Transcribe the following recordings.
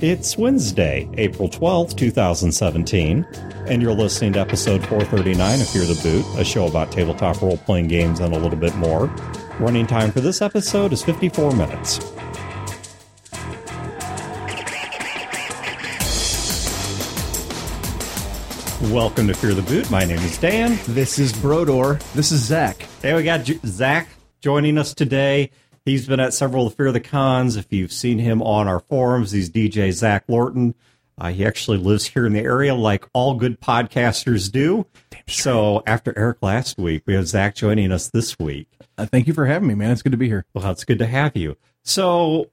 It's Wednesday, April 12th, 2017, and you're listening to episode 439 of Fear the Boot, a show about tabletop role playing games and a little bit more. Running time for this episode is 54 minutes. Welcome to Fear the Boot. My name is Dan. This is Brodeur. This is Zach. Hey, we got J- Zach joining us today. He's been at several of the Fear the Cons. If you've seen him on our forums, he's DJ Zach Lorton. Uh, he actually lives here in the area, like all good podcasters do. So after Eric last week, we have Zach joining us this week. Uh, thank you for having me, man. It's good to be here. Well, it's good to have you. So,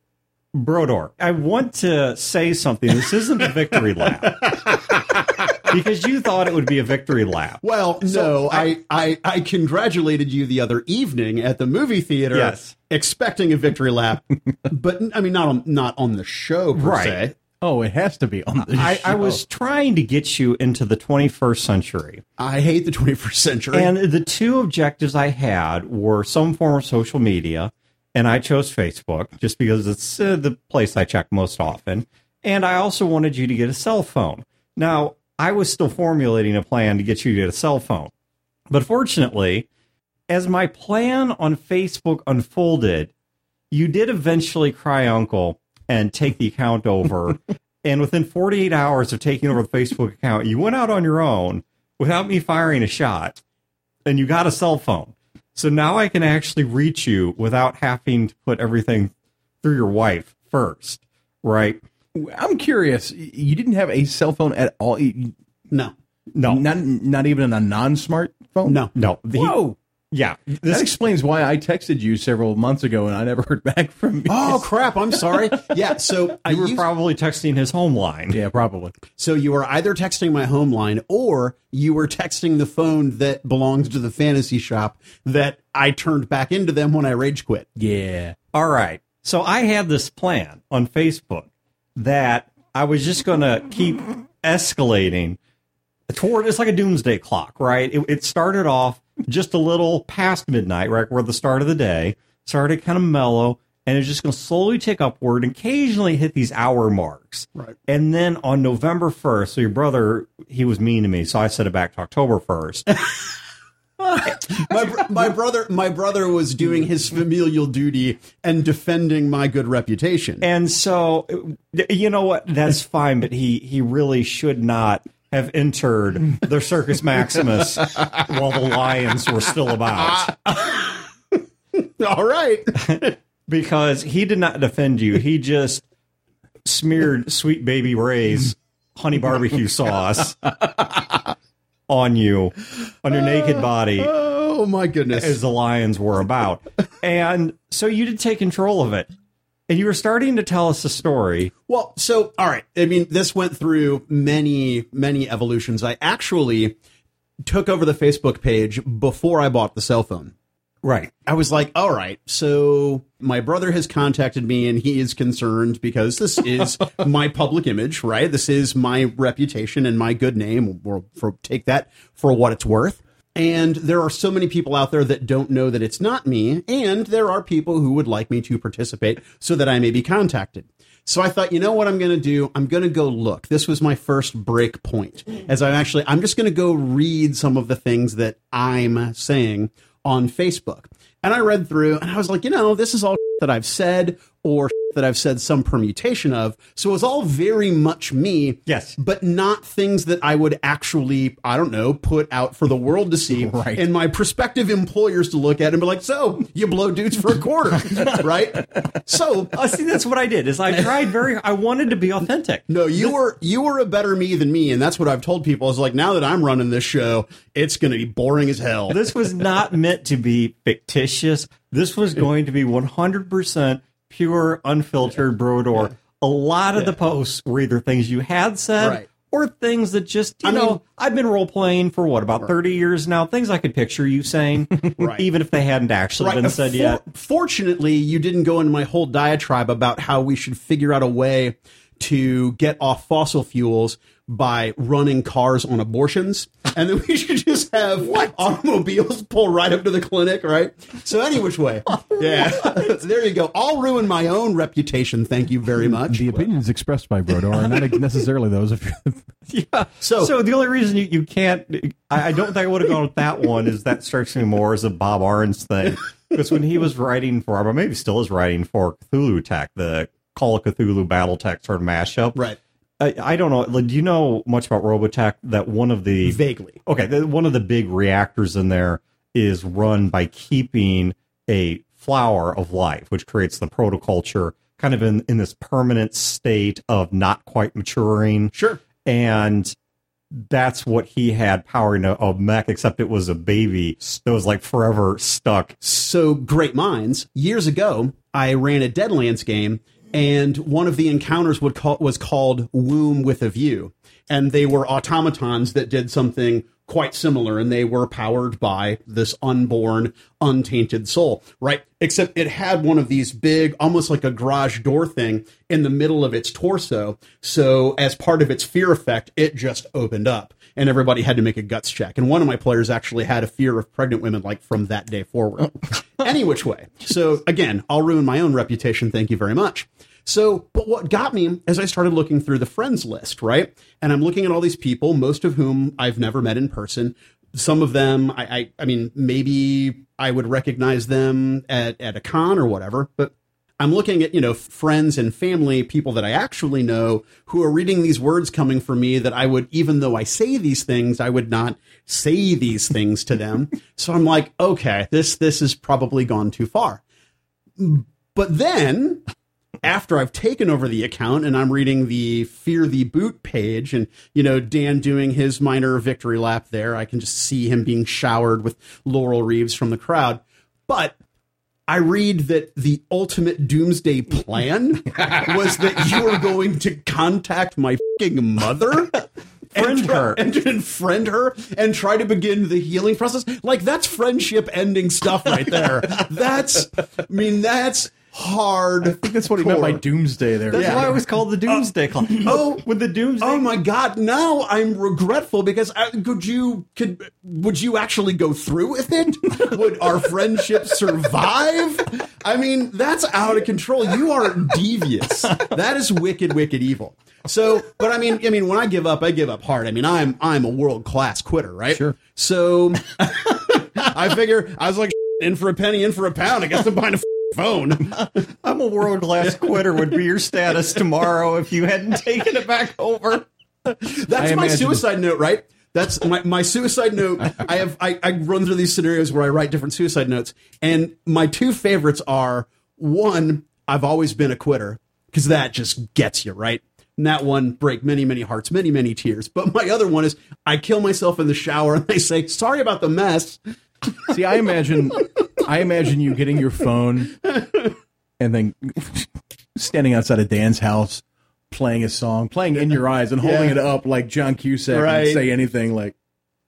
Brodeur, I want to say something. This isn't a victory lap because you thought it would be a victory lap. Well, no, I, I I congratulated you the other evening at the movie theater, Yes. expecting a victory lap, but I mean not on not on the show per Right. se. Oh, it has to be on the I, I was trying to get you into the 21st century. I hate the 21st century. And the two objectives I had were some form of social media, and I chose Facebook just because it's uh, the place I check most often. And I also wanted you to get a cell phone. Now, I was still formulating a plan to get you to get a cell phone. But fortunately, as my plan on Facebook unfolded, you did eventually cry uncle and take the account over. and within 48 hours of taking over the Facebook account, you went out on your own without me firing a shot and you got a cell phone. So now I can actually reach you without having to put everything through your wife first, right? I'm curious. You didn't have a cell phone at all. You- no, No, Not not even a non-smartphone. no. no. The- Whoa. yeah. That This explains why I texted you several months ago and I never heard back from you. Oh crap! I'm sorry. Yeah, so I you were used- probably texting his home line. yeah, probably. so you were either texting my home line or you were texting the phone that belongs to the fantasy shop that I turned back into them when I rage quit. Yeah. All right. So I had this plan on Facebook that I was just going to keep escalating toward it's like a doomsday clock, right? It, it started off just a little past midnight, right? Where the start of the day started kind of mellow and it's just going to slowly tick upward and occasionally hit these hour marks. Right. And then on November 1st, so your brother, he was mean to me, so I set it back to October 1st. my, br- my brother my brother was doing his familial duty and defending my good reputation. And so, you know what? That's fine, but he he really should not have entered the Circus Maximus while the lions were still about All right. because he did not defend you. He just smeared Sweet Baby Ray's honey barbecue sauce on you, on your naked uh, body. Oh my goodness. as the Lions were about. And so you did take control of it. And you were starting to tell us a story. Well, so all right. I mean, this went through many, many evolutions. I actually took over the Facebook page before I bought the cell phone. Right. I was like, all right, so my brother has contacted me and he is concerned because this is my public image, right? This is my reputation and my good name. We'll for, take that for what it's worth. And there are so many people out there that don't know that it's not me. And there are people who would like me to participate so that I may be contacted. So I thought, you know what I'm going to do? I'm going to go look. This was my first break point. As I'm actually, I'm just going to go read some of the things that I'm saying on Facebook. And I read through and I was like, you know, this is all that I've said or that I've said some permutation of. So it was all very much me. Yes. But not things that I would actually, I don't know, put out for the world to see Right. and my prospective employers to look at and be like, so you blow dudes for a quarter, right? So Uh, see, that's what I did. Is I tried very. I wanted to be authentic. no, you were you were a better me than me, and that's what I've told people. Is like now that I'm running this show, it's going to be boring as hell. This was not meant to be fictitious. This was going to be 100% pure, unfiltered Brodeur. A lot of the posts were either things you had said Right. or things that just, you I know, mean- I've been role playing for what, about 30 years now? Things I could picture you saying, Right. even if they hadn't actually been said for- yet. Fortunately, you didn't go into my whole diatribe about how we should figure out a way to get off fossil fuels by running cars on abortions. and then we should just have automobiles pull right up to the clinic, right? So any which way, yeah. So there you go. I'll ruin my own reputation. Thank you very much. The opinions expressed by Brodeur are not necessarily those of Yeah. So- So, the only reason you, you can't, I, I don't think I would have gone with that one. Is that strikes me more as a Bob Arns thing? Because when he was writing for, or maybe still is writing for Cthulhu Tech, the Call of Cthulhu BattleTech sort of mashup. Right. I, I don't know. Do you know much about Robotech? That one of the Vaguely. okay, the, one of the big reactors in there is run by keeping a flower of life, which creates the protoculture, kind of in in this permanent state of not quite maturing Sure. and that's what he had powering a, a mech, except it was a baby that was like forever stuck. So great minds. Years ago, I ran a Deadlands game, and one of the encounters call, was called Womb with a View, and they were automatons that did something quite similar, and they were powered by this unborn, untainted soul, right? Except it had one of these big, almost like a garage door thing in the middle of its torso. So as part of its fear effect, it just opened up and everybody had to make a guts check. And one of my players actually had a fear of pregnant women like from that day forward. Oh. Any which way. So again, I'll ruin my own reputation. Thank you very much. So, but what got me as I started looking through the friends list, right? And I'm looking at all these people, most of whom I've never met in person. Some of them, I, I, I mean, maybe I would recognize them at, at a con or whatever, but I'm looking at, you know, friends and family, people that I actually know who are reading these words coming from me that I would, even though I say these things, I would not say these things to them. so I'm like, okay, this, this has probably gone too far. But then after I've taken over the account and I'm reading the Fear the Boot page and, you know, Dan doing his minor victory lap there, I can just see him being showered with laurel wreaths from the crowd. But I read that the ultimate doomsday plan was that you were going to contact my fucking mother. Friend and try- her. and, and friend her and try to begin the healing process. Like that's friendship ending stuff right there. that's, I mean, that's hard. I think that's what he meant by doomsday there. That's Yeah. why it was called the uh, Doomsday Clock. oh, with the Doomsday. Oh my God! Now I'm regretful because I, could you could would you actually go through with it? would our friendship survive? I mean, that's out of control. You are devious. That is wicked, wicked evil. So, but I mean, I mean, when I give up, I give up hard. I mean, I'm I'm a world class quitter, right? Sure. So, I figure I was like, in for a penny, in for a pound. I guess I'm buying a phone. I'm a world class quitter. Would be your status tomorrow if you hadn't taken it back over. That's I my imagine- suicide note, right? That's my, my suicide note. I have I, I run through these scenarios where I write different suicide notes, and my two favorites are one, I've always been a quitter because that just gets you right. And that one break many many hearts, many many tears. But my other one is I kill myself in the shower and I say sorry about the mess. See, I imagine, I imagine you getting your phone and then standing outside of Dan's house, playing a song, playing in your eyes, and holding Yeah. it up like John Cusack Right. and say anything like,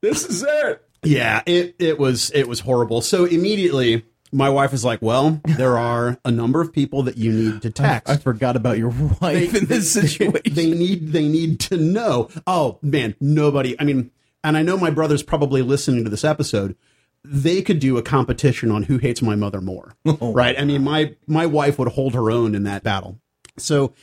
"This is it." Yeah, it it was it was horrible. So immediately my wife is like, "Well, there are a number of people that you need to text." I forgot about your wife in this situation. they need they need to know. Oh man, nobody. I mean, and I know my brother's probably listening to this episode. They could do a competition on who hates my mother more, oh, right? I mean, my my wife would hold her own in that battle. So,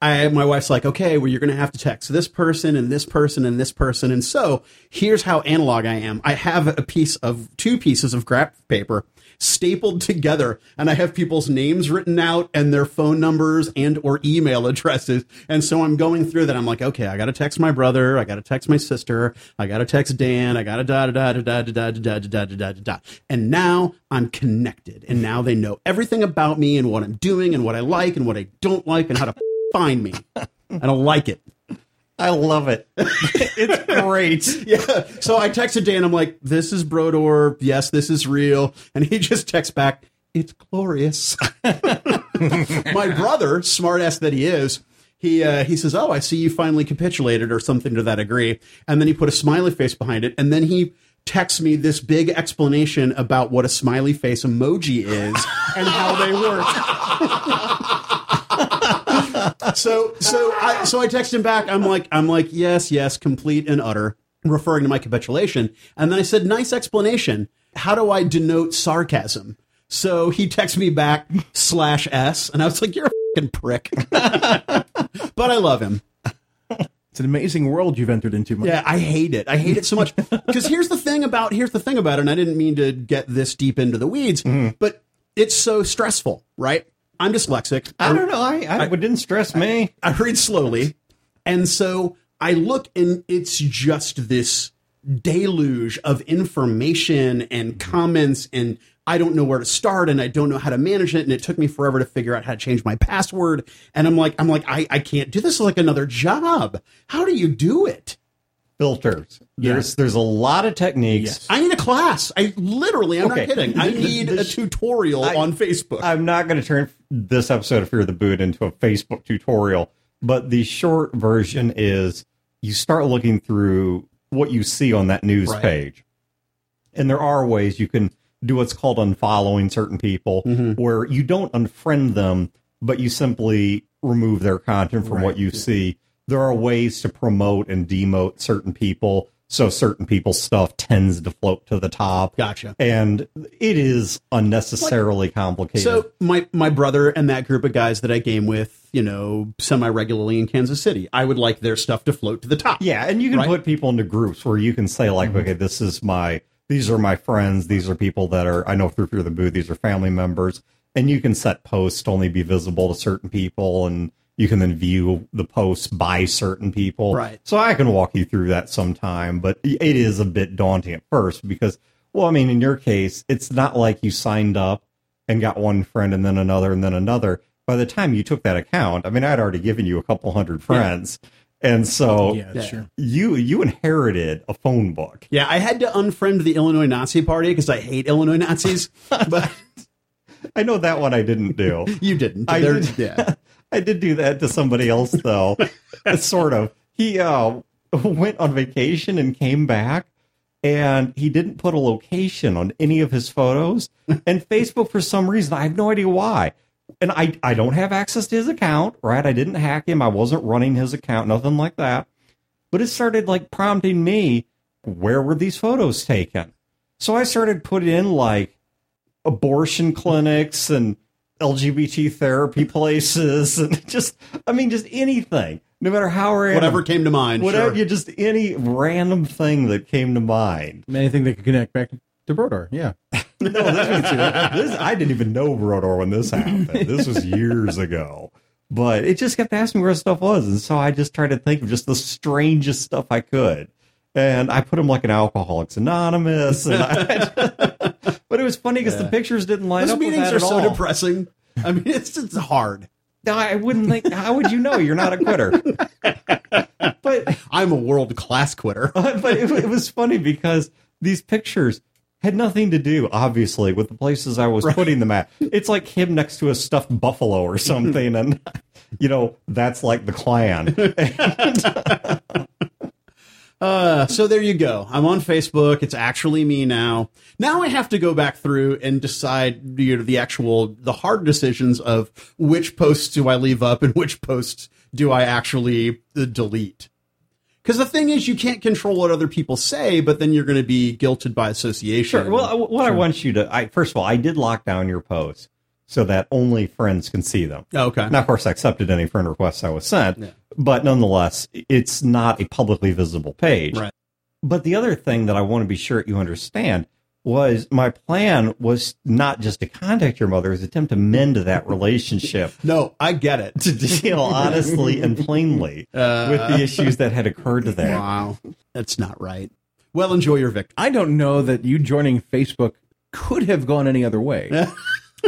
I my wife's like, okay, well, you're going to have to text this person and this person and this person, and so here's how analog I am. I have a piece of two pieces of graph paper stapled together and I have people's names written out and their phone numbers and or email addresses. And so I'm going through that. I'm like, okay, I got to text my brother. I got to text my sister. I got to text Dan. I got to da da da da da da da da da da da da. And now I'm connected. And now they know everything about me and what I'm doing and what I like and what I don't like and how to find me. I don't like it. I love it. it's great. Yeah. So I texted Dan. I'm like, "This is Brodeur. Yes, this is real." And he just texts back, "It's glorious." My brother, smartass that he is, he uh, he says, "Oh, I see you finally capitulated," or something to that degree. And then he put a smiley face behind it, and then he texts me this big explanation about what a smiley face emoji is and how they work. So so I so I text him back. I'm like I'm like yes yes complete and utter. referring to my capitulation. And then I said, nice explanation. How do I denote sarcasm? So he texted me back slash S, and I was like, you're a fucking prick. but I love him. It's an amazing world you've entered into. Mike. Yeah, I hate it. I hate it so much. Because here's the thing about here's the thing about it, and I didn't mean to get this deep into the weeds, mm-hmm. but it's so stressful, right? I'm dyslexic. I don't know. I, I, it didn't stress me. I read slowly. And so I look and it's just this deluge of information and comments and I don't know where to start and I don't know how to manage it. And it took me forever to figure out how to change my password. And I'm like, I'm like, I, I can't do this like another job. How do you do it? Filters. There's there's a lot of techniques. I need a class. I literally, I'm Okay. not kidding. I need a tutorial I- on Facebook. I'm not going to turn this episode of Fear the Boot into a Facebook tutorial, but the short version is you start looking through what you see on that news Right. page. And there are ways you can do what's called unfollowing certain people, Mm-hmm. where you don't unfriend them, but you simply remove their content from what you see. There are ways to promote and demote certain people. So certain people's stuff tends to float to the top. Gotcha. And it is unnecessarily complicated. So my my brother and that group of guys that I game with, you know, semi regularly in Kansas City, I would like their stuff to float to the top. Yeah, and you can Right? Mm-hmm. put people into groups where you can say like, okay, this is my, these are my friends, these are people that are I know through through the booth, these are family members, and you can set posts to only be visible to certain people, and you can then view the posts by certain people. Right. So I can walk you through that sometime, but it is a bit daunting at first because, well, I mean, in your case, it's not like you signed up and got one friend and then another and then another. By the time you took that account, I mean, I'd already given you a couple hundred friends. And so Yeah, true. you you inherited a phone book. Yeah, I had to unfriend the Illinois Nazi Party because I hate Illinois Nazis, but I know that one I didn't do. you didn't. I did, Yeah. I did do that to somebody else though. sort of. He uh, went on vacation and came back, and he didn't put a location on any of his photos. And Facebook, for some reason, I have no idea why. And I I don't have access to his account. Right? I didn't hack him. I wasn't running his account. Nothing like that. But it started like prompting me, where were these photos taken? So I started putting in like abortion clinics and LGBT therapy places and just I mean just anything. No matter how random Whatever came to mind. whatever sure. you just any random thing that came to mind. Anything that could connect back to Brodeur. Yeah. No, this, was, this I didn't even know Brodeur when this happened. This was years ago. But it just kept asking me where stuff was, and so I just tried to think of just the strangest stuff I could. And I put him like an Alcoholics Anonymous, and I, but it was funny because the pictures didn't line Those up with meetings are so all. depressing. I mean, it's it's hard. No, I wouldn't think. How would you know you're not a quitter? but I'm a world class quitter. but it, it was funny because these pictures had nothing to do, obviously, with the places I was putting them at. It's like him next to a stuffed buffalo or something, and you know that's like the Klan. Uh, so there you go. I'm on Facebook. It's actually me now. Now I have to go back through and decide you know, the actual, the hard decisions of which posts do I leave up and which posts do I actually uh, delete. Because the thing is, you can't control what other people say, but then you're going to be guilted by association. Sure. Well, what I want you to, I first of all, I did lock down your posts so that only friends can see them. okay. Now, of course, I accepted any friend requests I was sent, but nonetheless, it's not a publicly visible page. Right. But the other thing that I want to be sure you understand was my plan was not just to contact your mother, it was attempt to mend that relationship No, I get it. to deal honestly and plainly uh, with the issues that had occurred there. Wow. That's not right. Well, enjoy your victory. I don't know that you joining Facebook could have gone any other way.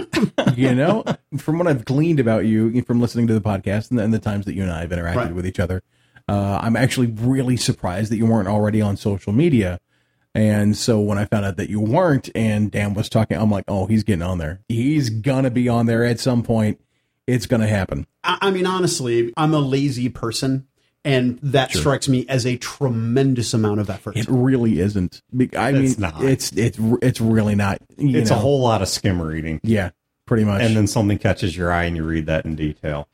you know, from what I've gleaned about you from listening to the podcast and the, and the times that you and I have interacted Right. with each other, uh, I'm actually really surprised that you weren't already on social media. And so when I found out that you weren't, and Dan was talking, I'm like, oh, he's getting on there. He's gonna be on there at some point. It's gonna happen. I, I mean, honestly, I'm a lazy person, and that strikes me as a tremendous amount of effort. It really isn't. Be- I mean, It's not. it's it's it's really not. you It's a whole lot of skim reading. yeah, pretty much. And then something catches your eye and you read that in detail.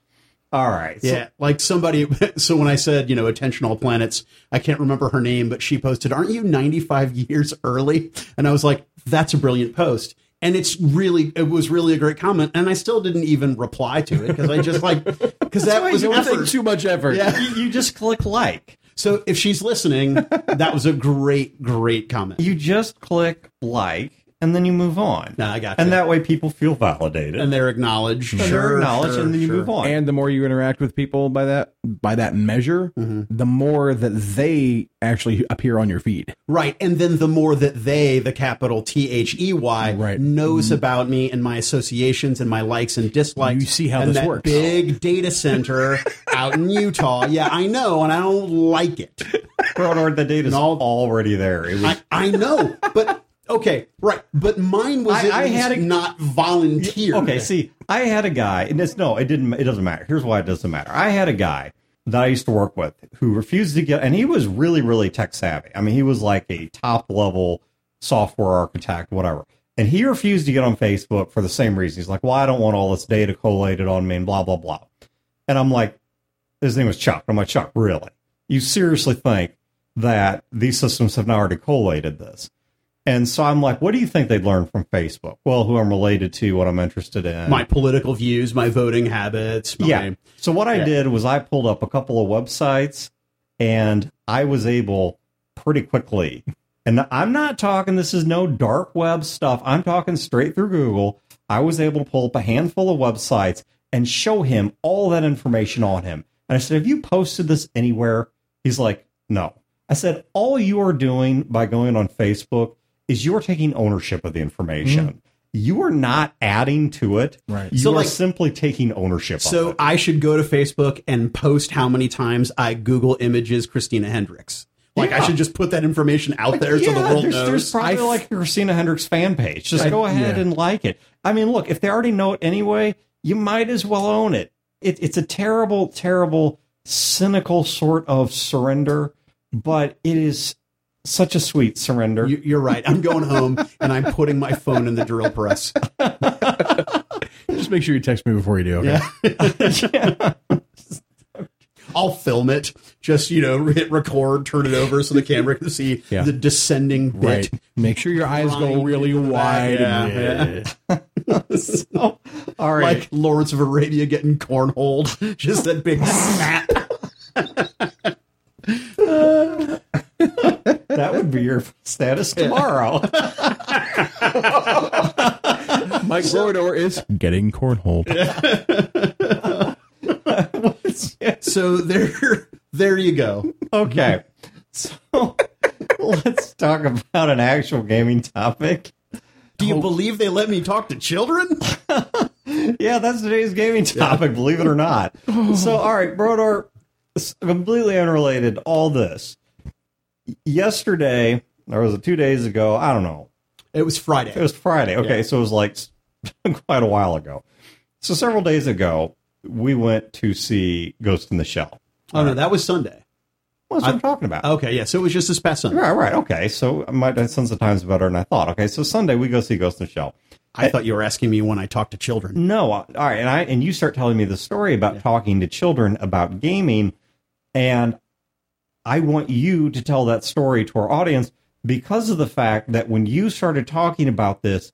All right. So, Yeah, like somebody. So when I said, you know, attention all planets, I can't remember her name, but she posted, "Aren't you 95 years early?" And I was like, "That's a brilliant post." And it's really, it was really a great comment. And I still didn't even reply to it because I just like, because that was It would take effort. too much effort. Yeah. you, you just click like. So if she's listening, that was a great, great comment. You just click like, and then you move on. No, I got And you. that way people feel validated. And they're acknowledged. and sure, they're acknowledged, sure, and then you sure. move on. And the more you interact with people by that by that measure, mm-hmm. the more that they actually appear on your feed. Right. And then the more that they, the capital T H E Y, Right. knows mm-hmm. about me and my associations and my likes and dislikes. You see how and this that works. Big data center out in Utah. Yeah, I know, and I don't like it. Brodeur, the data's all- already there. It was, I, I know, but okay, right. But mine was I- I had a- not volunteered. okay, see, I had a guy, and it's no, it didn't. It doesn't matter. Here's why it doesn't matter. I had a guy that I used to work with who refused to get, and he was really, really tech savvy. I mean, he was like a top level software architect, whatever. And he refused to get on Facebook for the same reason. He's like, "Well, I don't want all this data collated on me," and blah blah blah. And I'm like, his name was Chuck. I'm like, Chuck, really? You seriously think that these systems have not already collated this? And so I'm like, what do you think they'd learn from Facebook? Well, who I'm related to, what I'm interested in. My political views, my voting habits. My, yeah. So what I Yeah. did was I pulled up a couple of websites and I was able pretty quickly. And I'm not talking this is no dark web stuff. I'm talking straight through Google. I was able to pull up a handful of websites and show him all that information on him. And I said, "Have you posted this anywhere?" He's like, "No." I said, "All you are doing by going on Facebook is you're taking ownership of the information. Mm-hmm. You are not adding to it. Right. You So, are like- simply taking ownership of So it. I should go to Facebook and post how many times I Google images Christina Hendricks. Like I should just put that information out there so the world there's, knows. there's probably I f- like a Christina Hendricks fan page. Just I- go ahead yeah. and like it. I mean, look, if they already know it anyway, you might as well own it. it it's a terrible, terrible, cynical sort of surrender, but it is such a sweet surrender. You, you're right. I'm going home and I'm putting my phone in the drill press. Just make sure you text me before you do. Okay? Yeah. I'll film it. Just you know, hit record, turn it over so the camera can see Yeah. the descending bit. Right. Make sure your eyes go really into the wide. Yeah, Yeah. so, all right. Like Lawrence of Arabia getting cornholed. Just that big snap. That would be your status tomorrow. My Brodeur is getting cornholed. So there, there you go. okay. So let's talk about an actual gaming topic. Do you believe they let me talk to children? Yeah, that's today's gaming topic, believe it or not. So, all right, Brodeur, completely unrelated, all this. Yesterday, or was it two days ago? I don't know. It was Friday. It was Friday. Okay, Yeah. so it was like quite a while ago. So, several days ago, we went to see Ghost in the Shell. oh no, that was Sunday. What I'm talking about? Okay, yeah. So it was just this past Sunday. Right, right. Okay, so my sense of time's better than I thought. Okay, so Sunday we go see Ghost in the Shell. I thought you were asking me when I talk to children. No, all right, and I and you start telling me the story about talking to children about gaming, and I want you to tell that story to our audience because of the fact that when you started talking about this,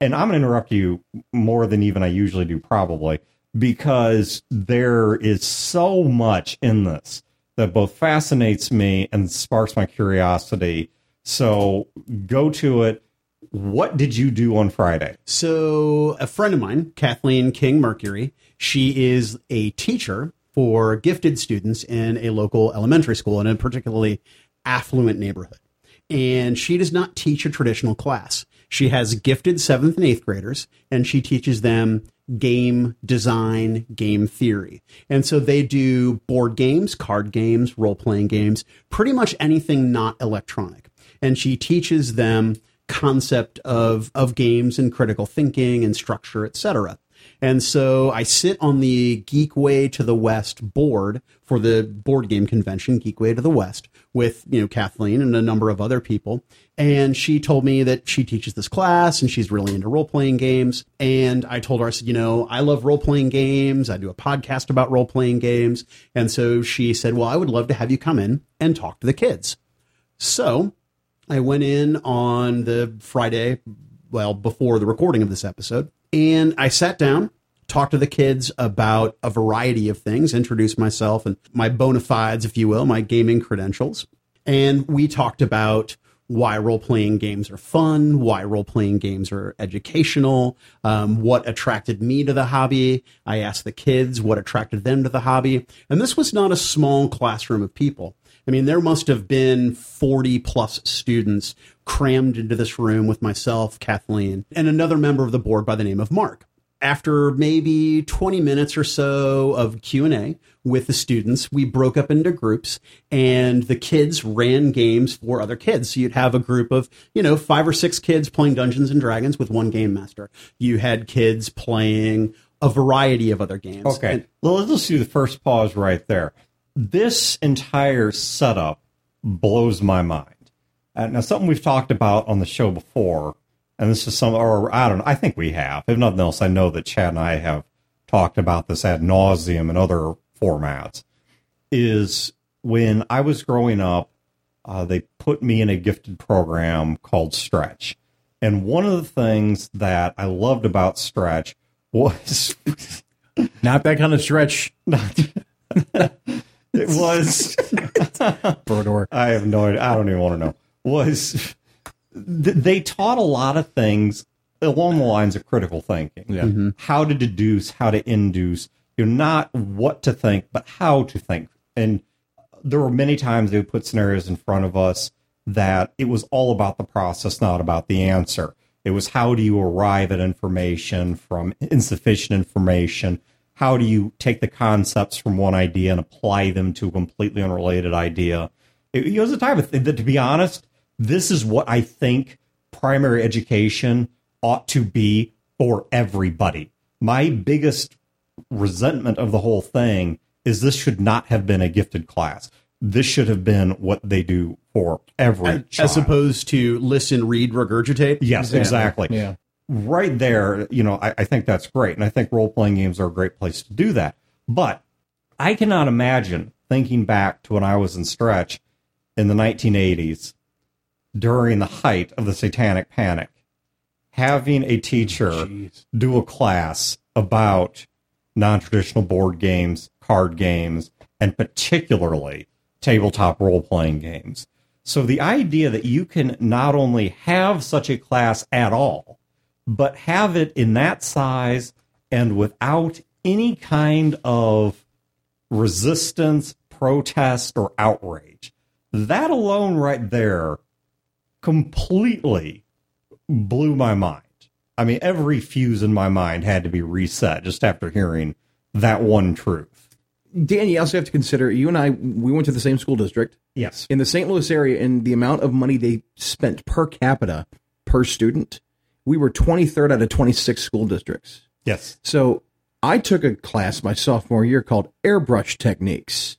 and I'm going to interrupt you more than even I usually do, probably because there is so much in this that both fascinates me and sparks my curiosity. So go to it. What did you do on Friday? So a friend of mine, Kathleen King Mercury, she is a teacher for gifted students in a local elementary school in a particularly affluent neighborhood. And she does not teach a traditional class. She has gifted seventh and eighth graders, and she teaches them game design, game theory. And so they do board games, card games, role playing games, pretty much anything not electronic. And she teaches them concept of, of games and critical thinking and structure, etc. And so I sit on the Geekway to the West board for the board game convention, Geekway to the West, with, you know, Kathleen and a number of other people. And she told me that she teaches this class and she's really into role playing games. And I told her, I said, you know, I love role playing games. I do a podcast about role playing games. And so she said, well, I would love to have you come in and talk to the kids. So I went in on the Friday, well, before the recording of this episode, and I sat down, talked to the kids about a variety of things, introduced myself and my bona fides, if you will, my gaming credentials. And we talked about why role playing games are fun, why role playing games are educational, um, what attracted me to the hobby. I asked the kids what attracted them to the hobby. And this was not a small classroom of people. I mean, there must have been 40 plus students crammed into this room with myself, Kathleen, and another member of the board by the name of Mark. After maybe 20 minutes or so of Q&A with the students, we broke up into groups and the kids ran games for other kids. So you'd have a group of, you know, five or six kids playing Dungeons and Dragons with one game master. You had kids playing a variety of other games. Okay. And- well, let's do the first pause right there. This entire setup blows my mind. Uh, now, something we've talked about on the show before, and this is some, or I don't know, I think we have. If nothing else, I know that Chad and I have talked about this ad nauseum in other formats. Is when I was growing up, uh, they put me in a gifted program called Stretch. And one of the things that I loved about Stretch was Not that kind of stretch, it was Brodeur. I have no idea. I don't even want to know. Was th- they taught a lot of things along the lines of critical thinking. Yeah. Mm-hmm. How to deduce, how to induce, you know, not what to think, but how to think. And there were many times they would put scenarios in front of us that it was all about the process, not about the answer. It was how do you arrive at information from insufficient information? How do you take the concepts from one idea and apply them to a completely unrelated idea? It, it was a type of thing that, to be honest, this is what I think primary education ought to be for everybody. My biggest resentment of the whole thing is this should not have been a gifted class. This should have been what they do for every child. as opposed to listen, read, regurgitate. yes, exactly. Yeah. Right there, you know, I, I think that's great. And I think role playing games are a great place to do that. But I cannot imagine thinking back to when I was in stretch in the 1980s during the height of the satanic panic, having a teacher oh, Jeez. do a class about non traditional board games, card games, and particularly tabletop role playing games. So the idea that you can not only have such a class at all, but have it in that size and without any kind of resistance, protest, or outrage, that alone right there completely blew my mind. I mean, every fuse in my mind had to be reset just after hearing that one truth. Dan, you also have to consider you and I. We went to the same school district Yes. in the St. Louis area, and the amount of money they spent per capita per student, we were 23rd out of 26 school districts. Yes. So I took a class my sophomore year called airbrush techniques.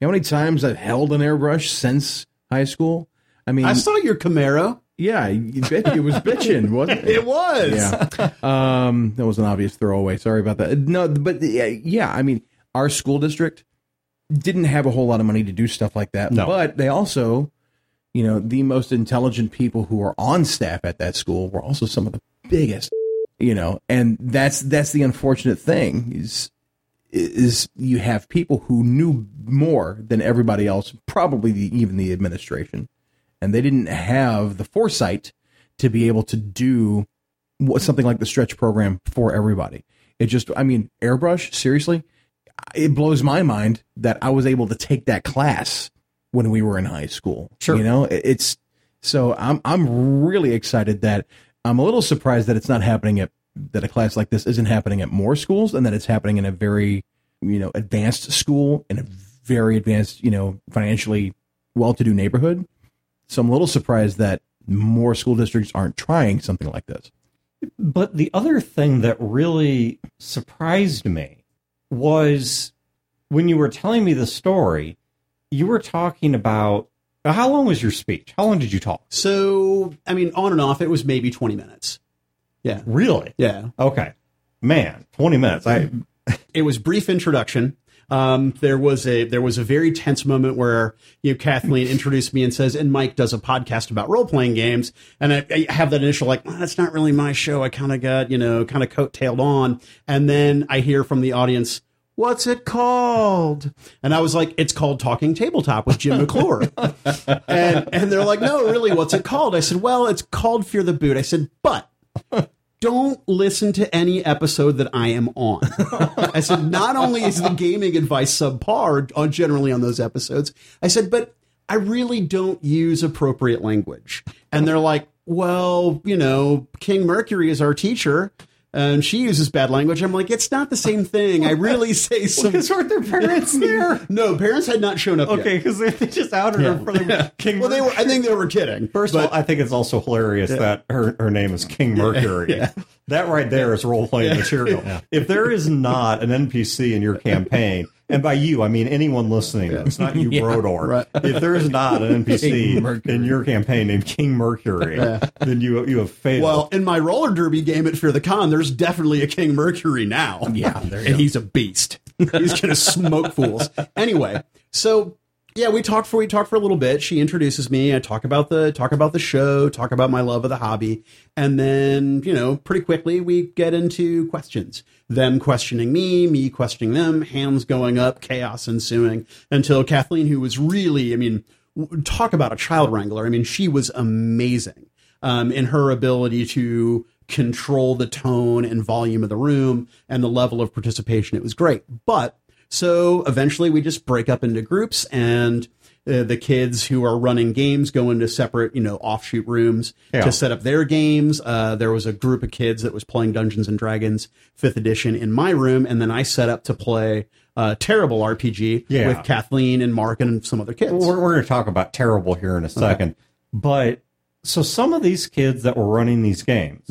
You know how many times I've held an airbrush since high school? I mean, I saw your Camaro. yeah, you bet- it was bitching, wasn't it? It was. Yeah. Um, that was an obvious throwaway. Sorry about that. No, but yeah, yeah, I mean, our school district didn't have a whole lot of money to do stuff like that. No. But they also, you know, the most intelligent people who are on staff at that school were also some of the biggest, you know, and that's that's the unfortunate thing is is you have people who knew more than everybody else, probably the, even the administration, and they didn't have the foresight to be able to do what something like the stretch program for everybody. It just, I mean, airbrush, seriously, it blows my mind that I was able to take that class when we were in high school. Sure. You know, it's so I'm, I'm really excited that I'm a little surprised that it's not happening at, that a class like this isn't happening at more schools and that it's happening in a very, you know, advanced school in a very advanced, you know, financially well to do neighborhood. So I'm a little surprised that more school districts aren't trying something like this. But the other thing that really surprised me was when you were telling me the story, you were talking about how long was your speech? How long did you talk? So, I mean, on and off, it was maybe 20 minutes. Yeah. Really? Yeah. Okay. Man, 20 minutes. I It was brief introduction. Um, there was a there was a very tense moment where you know Kathleen introduced me and says, and Mike does a podcast about role playing games, and I, I have that initial like, "Oh, that's not really my show. I kind of got you know kind of coattailed on, and then I hear from the audience, "What's it called?" And I was like, "It's called Talking Tabletop with Jim McClure," and and they're like, "No, really, what's it called?" I said, "Well, it's called Fear the Boot." I said, "But." don't listen to any episode that I am on. I said, not only is the gaming advice subpar on generally on those episodes, I said, but I really don't use appropriate language. And they're like, well, you know, King Mercury is our teacher. And she uses bad language. I'm like, it's not the same thing. I really say some. because weren't their parents there? No, parents had not shown up Okay, because they just outed her for the King. Well, they were. I think they were kidding. First but- of all, I think it's also hilarious that her, her name is King Mercury. Yeah. That right there is role playing material. If there is not an NPC in your campaign, and by you I mean anyone listening, it's not you, Brodeur. right. If there is not an NPC in your campaign named King Mercury, then you you have failed. Well, in my roller derby game at Fear the Con, there's definitely a King Mercury now. Yeah, there you and go. he's a beast. He's gonna smoke fools. Anyway, so yeah, we talked for we talked for a little bit. She introduces me. I talk about the talk about the show, talk about my love of the hobby, and then you know pretty quickly we get into questions. Them questioning me, me questioning them, hands going up, chaos ensuing until Kathleen, who was really, I mean, talk about a child wrangler. I mean, she was amazing um, in her ability to control the tone and volume of the room and the level of participation. It was great. But so eventually we just break up into groups and uh, the kids who are running games go into separate, you know, offshoot rooms Yeah. to set up their games. Uh, there was a group of kids that was playing Dungeons and Dragons fifth edition in my room. And then I set up to play uh, Tearable RPG Yeah. with Kathleen and Mark and some other kids. we're, we're going to talk about Tearable here in a second. But so some of these kids that were running these games,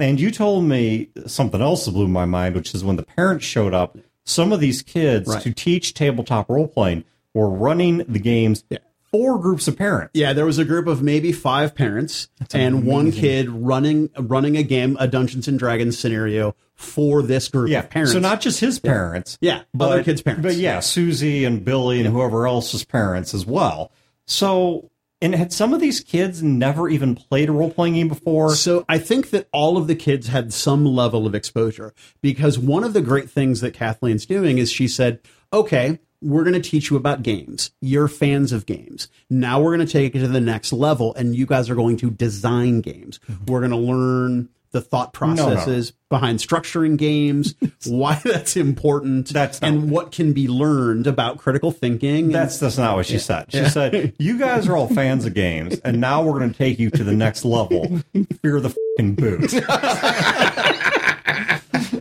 and you told me something else that blew my mind, which is when the parents showed up, some of these kids Right. to teach tabletop role playing were running the games for groups of parents. Yeah, there was a group of maybe five parents and one kid running running a game, a Dungeons and Dragons scenario for this group Yeah. of parents. So not just his parents. Yeah, but, other kids' parents. But yeah, Susie and Billy and whoever else's parents as well. So, and had some of these kids never even played a role playing game before? So I think that all of the kids had some level of exposure because one of the great things that Kathleen's doing is she said, okay, we're going to teach you about games. You're fans of games. Now we're going to take it to the next level and you guys are going to design games. Mm-hmm. We're going to learn the thought no. processes behind structuring games, why that's important, That's not- and what can be learned about critical thinking. and- That's that's not what she said. She said, "You guys are all fans of games, and now we're going to take you to the next level. Fear the fucking boot."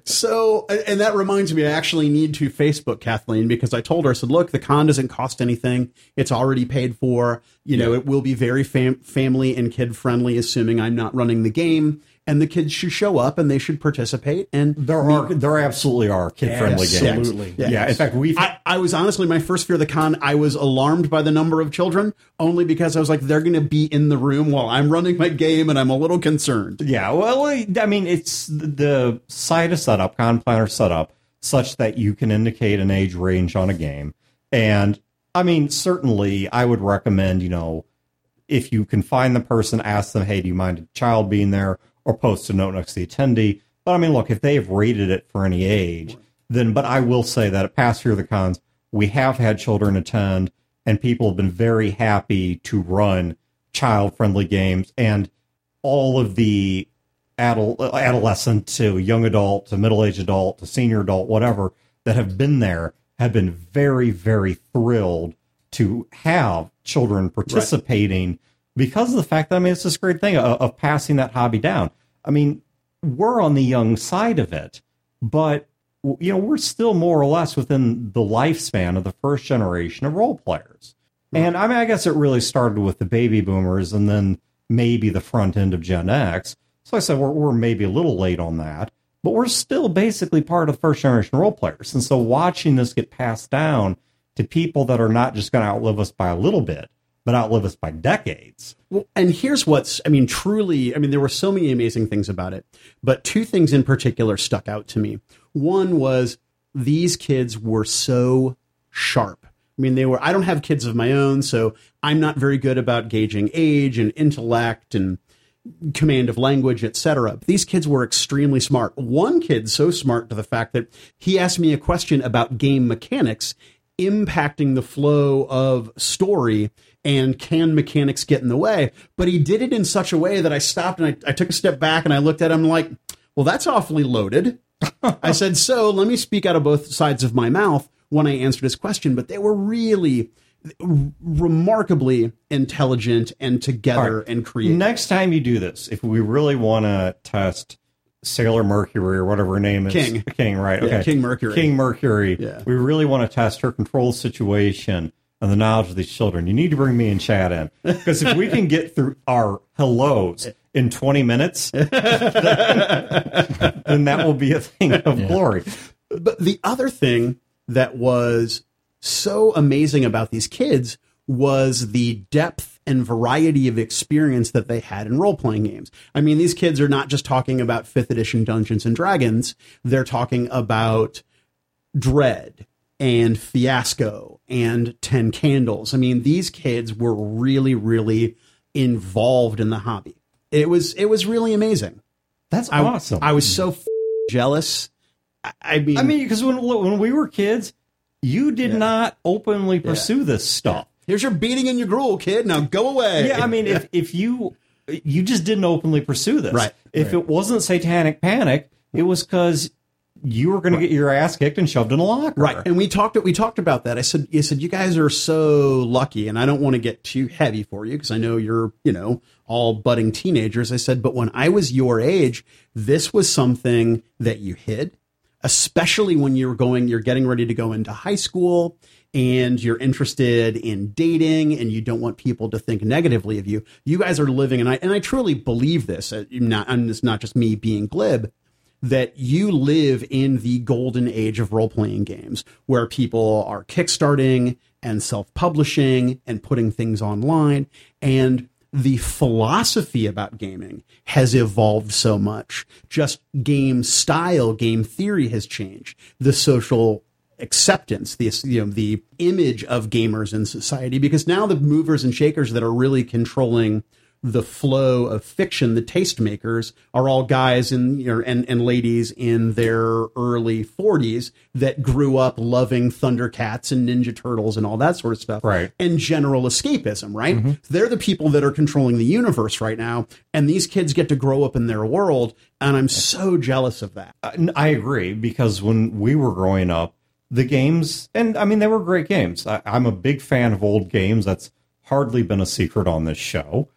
So, and that reminds me, I actually need to Facebook Kathleen because I told her, I said, look, the con doesn't cost anything. It's already paid for. You know, it will be very fam- family and kid friendly, assuming I'm not running the game. And the kids should show up and they should participate. And There are there absolutely are kid friendly games. Absolutely. Yeah. In fact, we I, I was honestly my first fear of the con. I was alarmed by the number of children, only because I was like, they're going to be in the room while I'm running my game, and I'm a little concerned. Yeah, well, I mean, it's the site is set up, con planner set up such that you can indicate an age range on a game. And I mean, certainly I would recommend, you know, if you can find the person, ask them, hey, do you mind a child being there or post a note next to the attendee? But I mean, look, if they've rated it for any age, then, but I will say that at past Fear the Cons, we have had children attend and people have been very happy to run child friendly games. And all of the adult, adolescent to young adult to middle aged adult to senior adult, whatever, that have been there have been very, very thrilled to have children participating because of the fact that, I mean, it's this great thing of, of passing that hobby down. I mean, we're on the young side of it, but you know, we're still more or less within the lifespan of the first generation of role players. Hmm. And I mean, I guess it really started with the baby boomers and then maybe the front end of Gen X. So I said, we're, we're maybe a little late on that, but we're still basically part of the first generation role players. And so watching this get passed down to people that are not just going to outlive us by a little bit, but outlive us by decades. Well, and here's what's, I mean, truly, I mean, there were so many amazing things about it, but two things in particular stuck out to me. One was these kids were so sharp. I mean, they were, I don't have kids of my own, so I'm not very good about gauging age and intellect and command of language, etc. These kids were extremely smart. One kid so smart to the fact that he asked me a question about game mechanics impacting the flow of story and can mechanics get in the way? But he did it in such a way that I stopped and I, I took a step back and I looked at him like, well, that's awfully loaded. I said, so let me speak out of both sides of my mouth when I answered his question, but they were really remarkably intelligent and together right. and creative. Next time you do this, if we really want to test Sailor Mercury or whatever her name is, King, King, right? Yeah, okay, King Mercury, King Mercury. Yeah. we really want to test her control situation and the knowledge of these children. You need to bring me and Chad in because if we can get through our hellos in 20 minutes, then, then that will be a thing of yeah. glory. But the other thing that was so amazing about these kids was the depth and variety of experience that they had in role playing games. I mean, these kids are not just talking about fifth edition Dungeons and Dragons, they're talking about Dread and Fiasco and Ten Candles. I mean, these kids were really, really involved in the hobby. It was it was really amazing. That's I, awesome. I was so f- jealous. I, I mean, I mean, because when when we were kids, you did yeah. not openly pursue yeah. this stuff. Here's your beating in your gruel, kid. Now go away. Yeah, I mean, if if you you just didn't openly pursue this, right? If right. it wasn't Satanic Panic, it was because you were going right. to get your ass kicked and shoved in a locker, right? And we talked we talked about that. I said, I said, you guys are so lucky, and I don't want to get too heavy for you because I know you're, you know, all budding teenagers. I said, but when I was your age, this was something that you hid especially when you're going, you're getting ready to go into high school and you're interested in dating and you don't want people to think negatively of you. You guys are living, and I and I truly believe this. Uh, not, and it's not just me being glib. That you live in the golden age of role playing games where people are kickstarting and self publishing and putting things online. And the philosophy about gaming has evolved so much. Just game style, game theory has changed. The social acceptance, the you know the image of gamers in society, because now the movers and shakers that are really controlling the flow of fiction, the tastemakers are all guys and, you know, and and ladies in their early 40s that grew up loving Thundercats and Ninja Turtles and all that sort of stuff. Right. And general escapism, right? Mm-hmm. They're the people that are controlling the universe right now. And these kids get to grow up in their world. And I'm so jealous of that. I agree because when we were growing up, the games, and I mean, they were great games. I, I'm a big fan of old games. That's hardly been a secret on this show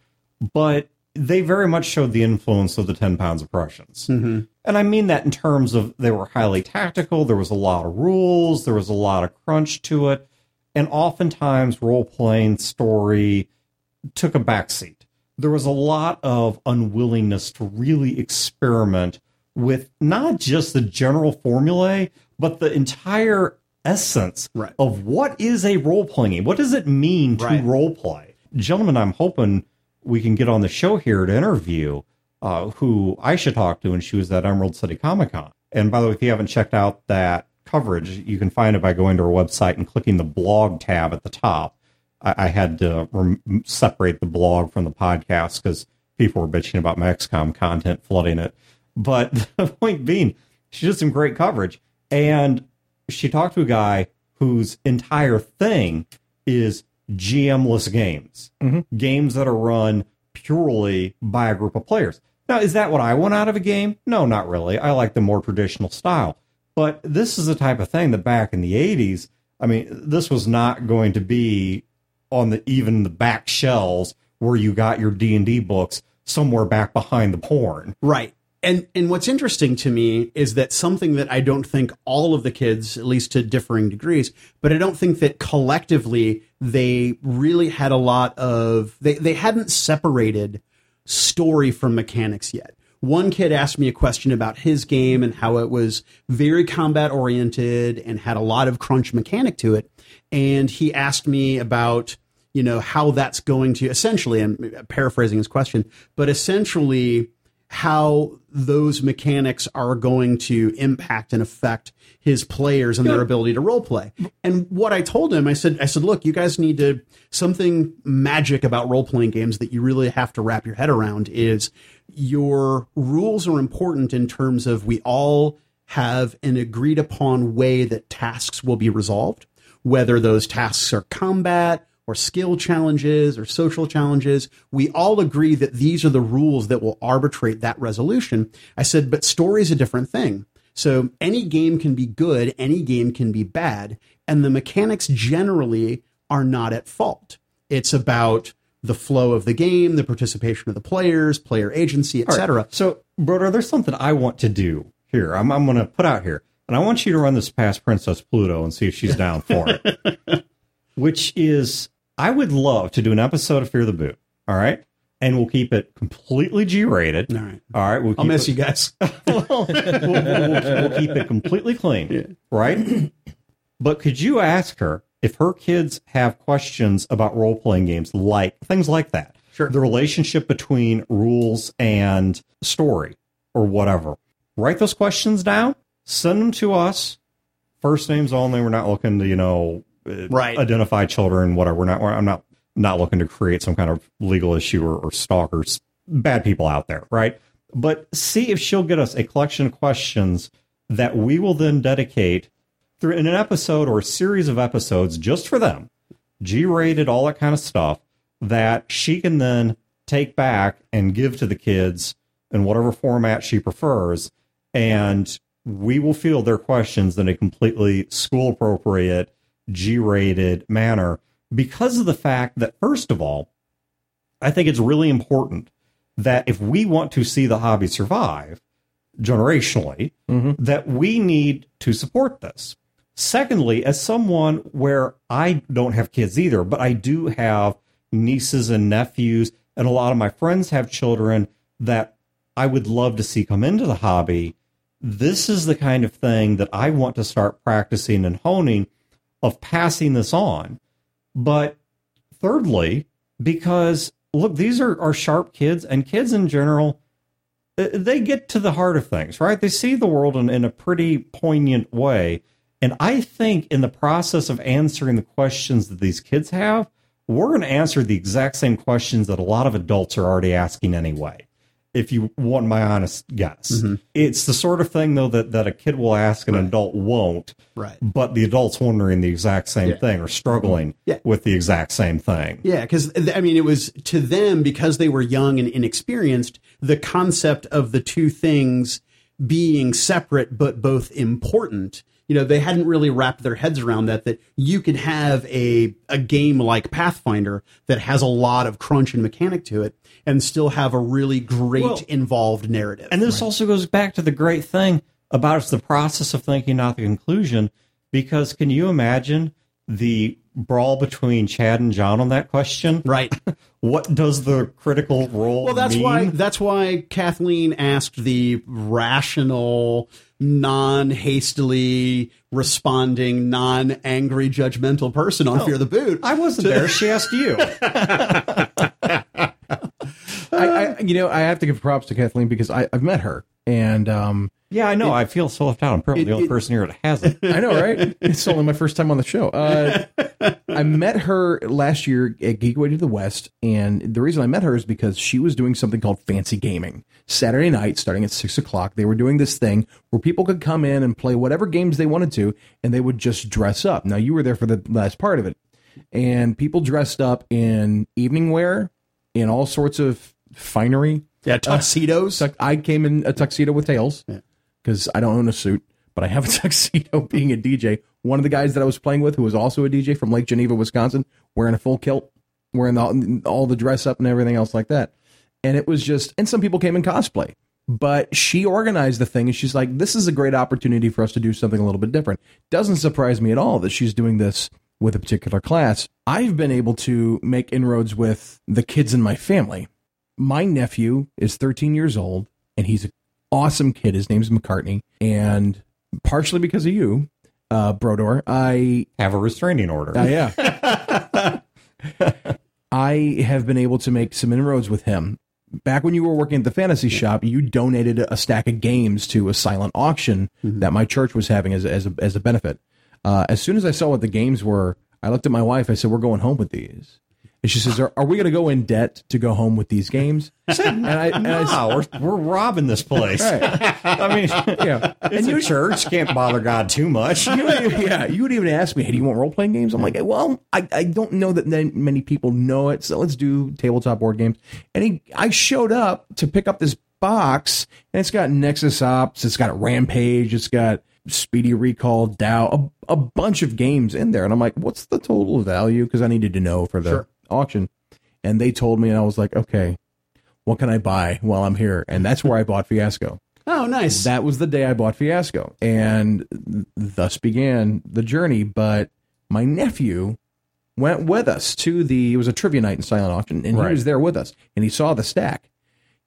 but they very much showed the influence of the 10 pounds of Prussians. Mm-hmm. And I mean that in terms of they were highly tactical, there was a lot of rules, there was a lot of crunch to it, and oftentimes role playing story took a backseat. There was a lot of unwillingness to really experiment with not just the general formulae, but the entire essence right. of what is a role playing game. What does it mean to right. role play? Gentlemen, I'm hoping we can get on the show here to interview uh, who I should talk to, and she was at Emerald City Comic Con. And by the way, if you haven't checked out that coverage, you can find it by going to our website and clicking the blog tab at the top. I, I had to rem- separate the blog from the podcast because people were bitching about Maxcom content flooding it. But the point being, she did some great coverage, and she talked to a guy whose entire thing is GMless games, mm-hmm. games that are run purely by a group of players. Now, is that what I want out of a game? No, not really. I like the more traditional style. But this is the type of thing that back in the 80s, I mean, this was not going to be on the even the back shelves where you got your D&D books somewhere back behind the porn. Right. And and what's interesting to me is that something that I don't think all of the kids, at least to differing degrees, but I don't think that collectively they really had a lot of they, they hadn't separated story from mechanics yet. one kid asked me a question about his game and how it was very combat oriented and had a lot of crunch mechanic to it. And he asked me about, you know, how that's going to essentially, I'm paraphrasing his question, but essentially how those mechanics are going to impact and affect his players and their ability to role play. And what I told him, I said, I said, look, you guys need to something magic about role playing games that you really have to wrap your head around is your rules are important in terms of we all have an agreed upon way that tasks will be resolved, whether those tasks are combat or skill challenges or social challenges. We all agree that these are the rules that will arbitrate that resolution. I said, but story is a different thing. So any game can be good, any game can be bad, and the mechanics generally are not at fault. It's about the flow of the game, the participation of the players, player agency, etc. So, brother, there's something I want to do here. I'm, I'm going to put out here, and I want you to run this past Princess Pluto and see if she's down for it. Which is, I would love to do an episode of Fear the Boot. All right. And we'll keep it completely G rated. All right. All right. We'll I'll miss it, you guys. we'll, we'll- we'll keep it completely clean. Right. But could you ask her if her kids have questions about role playing games, like things like that? Sure. The relationship between rules and story or whatever. Write those questions down, send them to us. First names only. We're not looking to, you know, Uh, right. identify children, whatever. We're not, we're, I'm not, not looking to create some kind of legal issue or, or stalkers, bad people out there, right? But see if she'll get us a collection of questions that we will then dedicate through in an episode or a series of episodes just for them, G rated, all that kind of stuff that she can then take back and give to the kids in whatever format she prefers. And we will field their questions in a completely school appropriate, G rated manner because of the fact that, first of all, I think it's really important that if we want to see the hobby survive generationally, mm-hmm. that we need to support this. Secondly, as someone where I don't have kids either, but I do have nieces and nephews, and a lot of my friends have children that I would love to see come into the hobby. This is the kind of thing that I want to start practicing and honing of passing this on. But thirdly, because look, these are, are sharp kids, and kids in general, uh, they get to the heart of things, right? They see the world in, in a pretty poignant way. And I think in the process of answering the questions that these kids have, we're going to answer the exact same questions that a lot of adults are already asking anyway. If you want my honest guess, mm-hmm. it's the sort of thing though that, that a kid will ask an adult won't, Right. but the adult's wondering the exact same Yeah. thing or struggling mm-hmm. Yeah. with the exact same thing. Yeah, because I mean, it was to them because they were young and inexperienced. The concept of the two things being separate but both important. You know, they hadn't really wrapped their heads around that. That you could have a a game like Pathfinder that has a lot of crunch and mechanic to it, and still have a really great Well, involved narrative. And this also goes back to the great thing about it's the process of thinking, not the conclusion. Because can you imagine the brawl between Chad and John on that question? right. What does the critical role? Well, that's mean? why that's why Kathleen asked the rational, non-hastily responding, non-angry, judgmental person on Fear the Boot. I wasn't there. She asked you. I, I, you know, I have to give props to Kathleen because I, I've met her, and um, Yeah, I know. I feel so left out. I'm probably it- the only it- person here that hasn't. I know, right? it's only my first time on the show. Uh, I met her last year at Geekway to the West, and the reason I met her is because she was doing something called Fancy Gaming. Saturday night, starting at six o'clock, they were doing this thing where people could come in and play whatever games they wanted to, and they would just dress up. Now, you were there for the last part of it, and people dressed up in evening wear, in all sorts of finery. yeah, tuxedos. Tuck- I came in a tuxedo with tails because I don't own a suit, but I have a tuxedo being a DJ. One of the guys that I was playing with, who was also a DJ from Lake Geneva, Wisconsin, wearing a full kilt, wearing the, all the dress up and everything else like that. And it was just, and some people came in cosplay. But she organized the thing and she's like, this is a great opportunity for us to do something a little bit different. Doesn't surprise me at all that she's doing this with a particular class. I've been able to make inroads with the kids in my family my nephew is 13 years old and he's an awesome kid. His name's McCartney, and partially because of you, uh, Brodeur, I Have a restraining order. uh, yeah. I have been able to make some inroads with him. Back when you were working at the fantasy shop, you donated a stack of games to a silent auction that my church was having as, as, a, as a benefit. Uh, as soon as I saw what the games were, I looked at my wife. I said, We're going home with these. And she says, Are, are we going to go in debt to go home with these games? And I, and I said, no, we're, we're robbing this place. Right. I mean, yeah. it's a church. Can't bother God too much. you would, yeah, you would even ask me, "Hey, do you want role playing games?" I'm like, "Well, I, I don't know that many people know it, so let's do tabletop board games." And he, I showed up to pick up this box, and it's got Nexus Ops, it's got Rampage, it's got Speedy Recall, Dow, a, a bunch of games in there, and I'm like, "What's the total value?" Because I needed to know for the Sure. Auction, and they told me, and I was like, "Okay." What can I buy while I'm here? And that's where I bought Fiasco. Oh, nice. That was the day I bought Fiasco, and thus began the journey. But my nephew went with us to the. It was a trivia night in Silent Auction, and Right. he was there with us, and he saw the stack.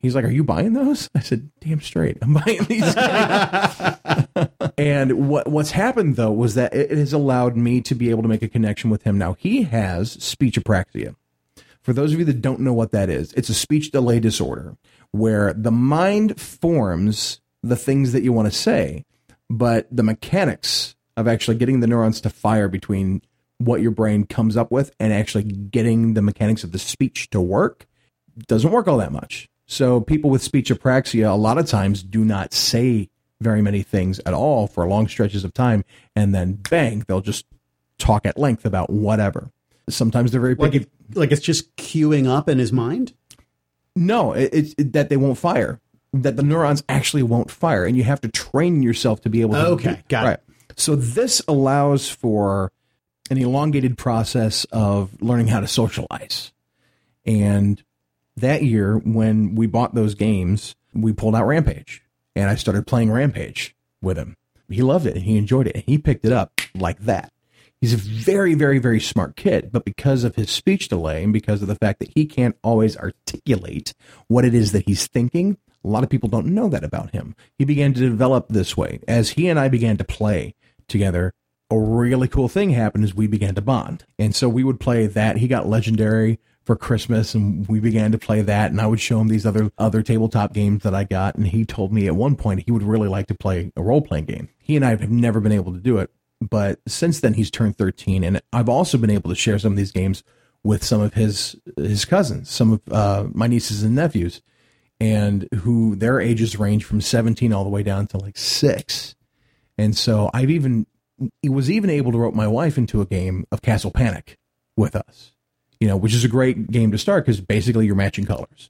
He's like, "Are you buying those?" I said, "Damn straight, I'm buying these." and what what's happened though was that it, it has allowed me to be able to make a connection with him. Now he has speech apraxia. For those of you that don't know what that is, it's a speech delay disorder where the mind forms the things that you want to say, but the mechanics of actually getting the neurons to fire between what your brain comes up with and actually getting the mechanics of the speech to work doesn't work all that much. So people with speech apraxia a lot of times do not say very many things at all for long stretches of time and then bang, they'll just talk at length about whatever. Sometimes they're very like, it, like it's just queuing up in his mind. No, it's it, that they won't fire. That the neurons actually won't fire, and you have to train yourself to be able to. Okay, got it. So this allows for an elongated process of learning how to socialize. And that year, when we bought those games, we pulled out Rampage, and I started playing Rampage with him. He loved it, and he enjoyed it, and he picked it up like that. He's a very, very, very smart kid, but because of his speech delay and because of the fact that he can't always articulate what it is that he's thinking, a lot of people don't know that about him. He began to develop this way. As he and I began to play together, a really cool thing happened as we began to bond. And so we would play that. He got legendary for Christmas and we began to play that and I would show him these other other tabletop games that I got and he told me at one point he would really like to play a role playing game. He and I have never been able to do it, but since then he's turned 13 and I've also been able to share some of these games with some of his his cousins, some of uh, my nieces and nephews and who their ages range from 17 all the way down to like 6. And so I've even he was even able to rope my wife into a game of Castle Panic with us, you know, which is a great game to start because basically you're matching colors.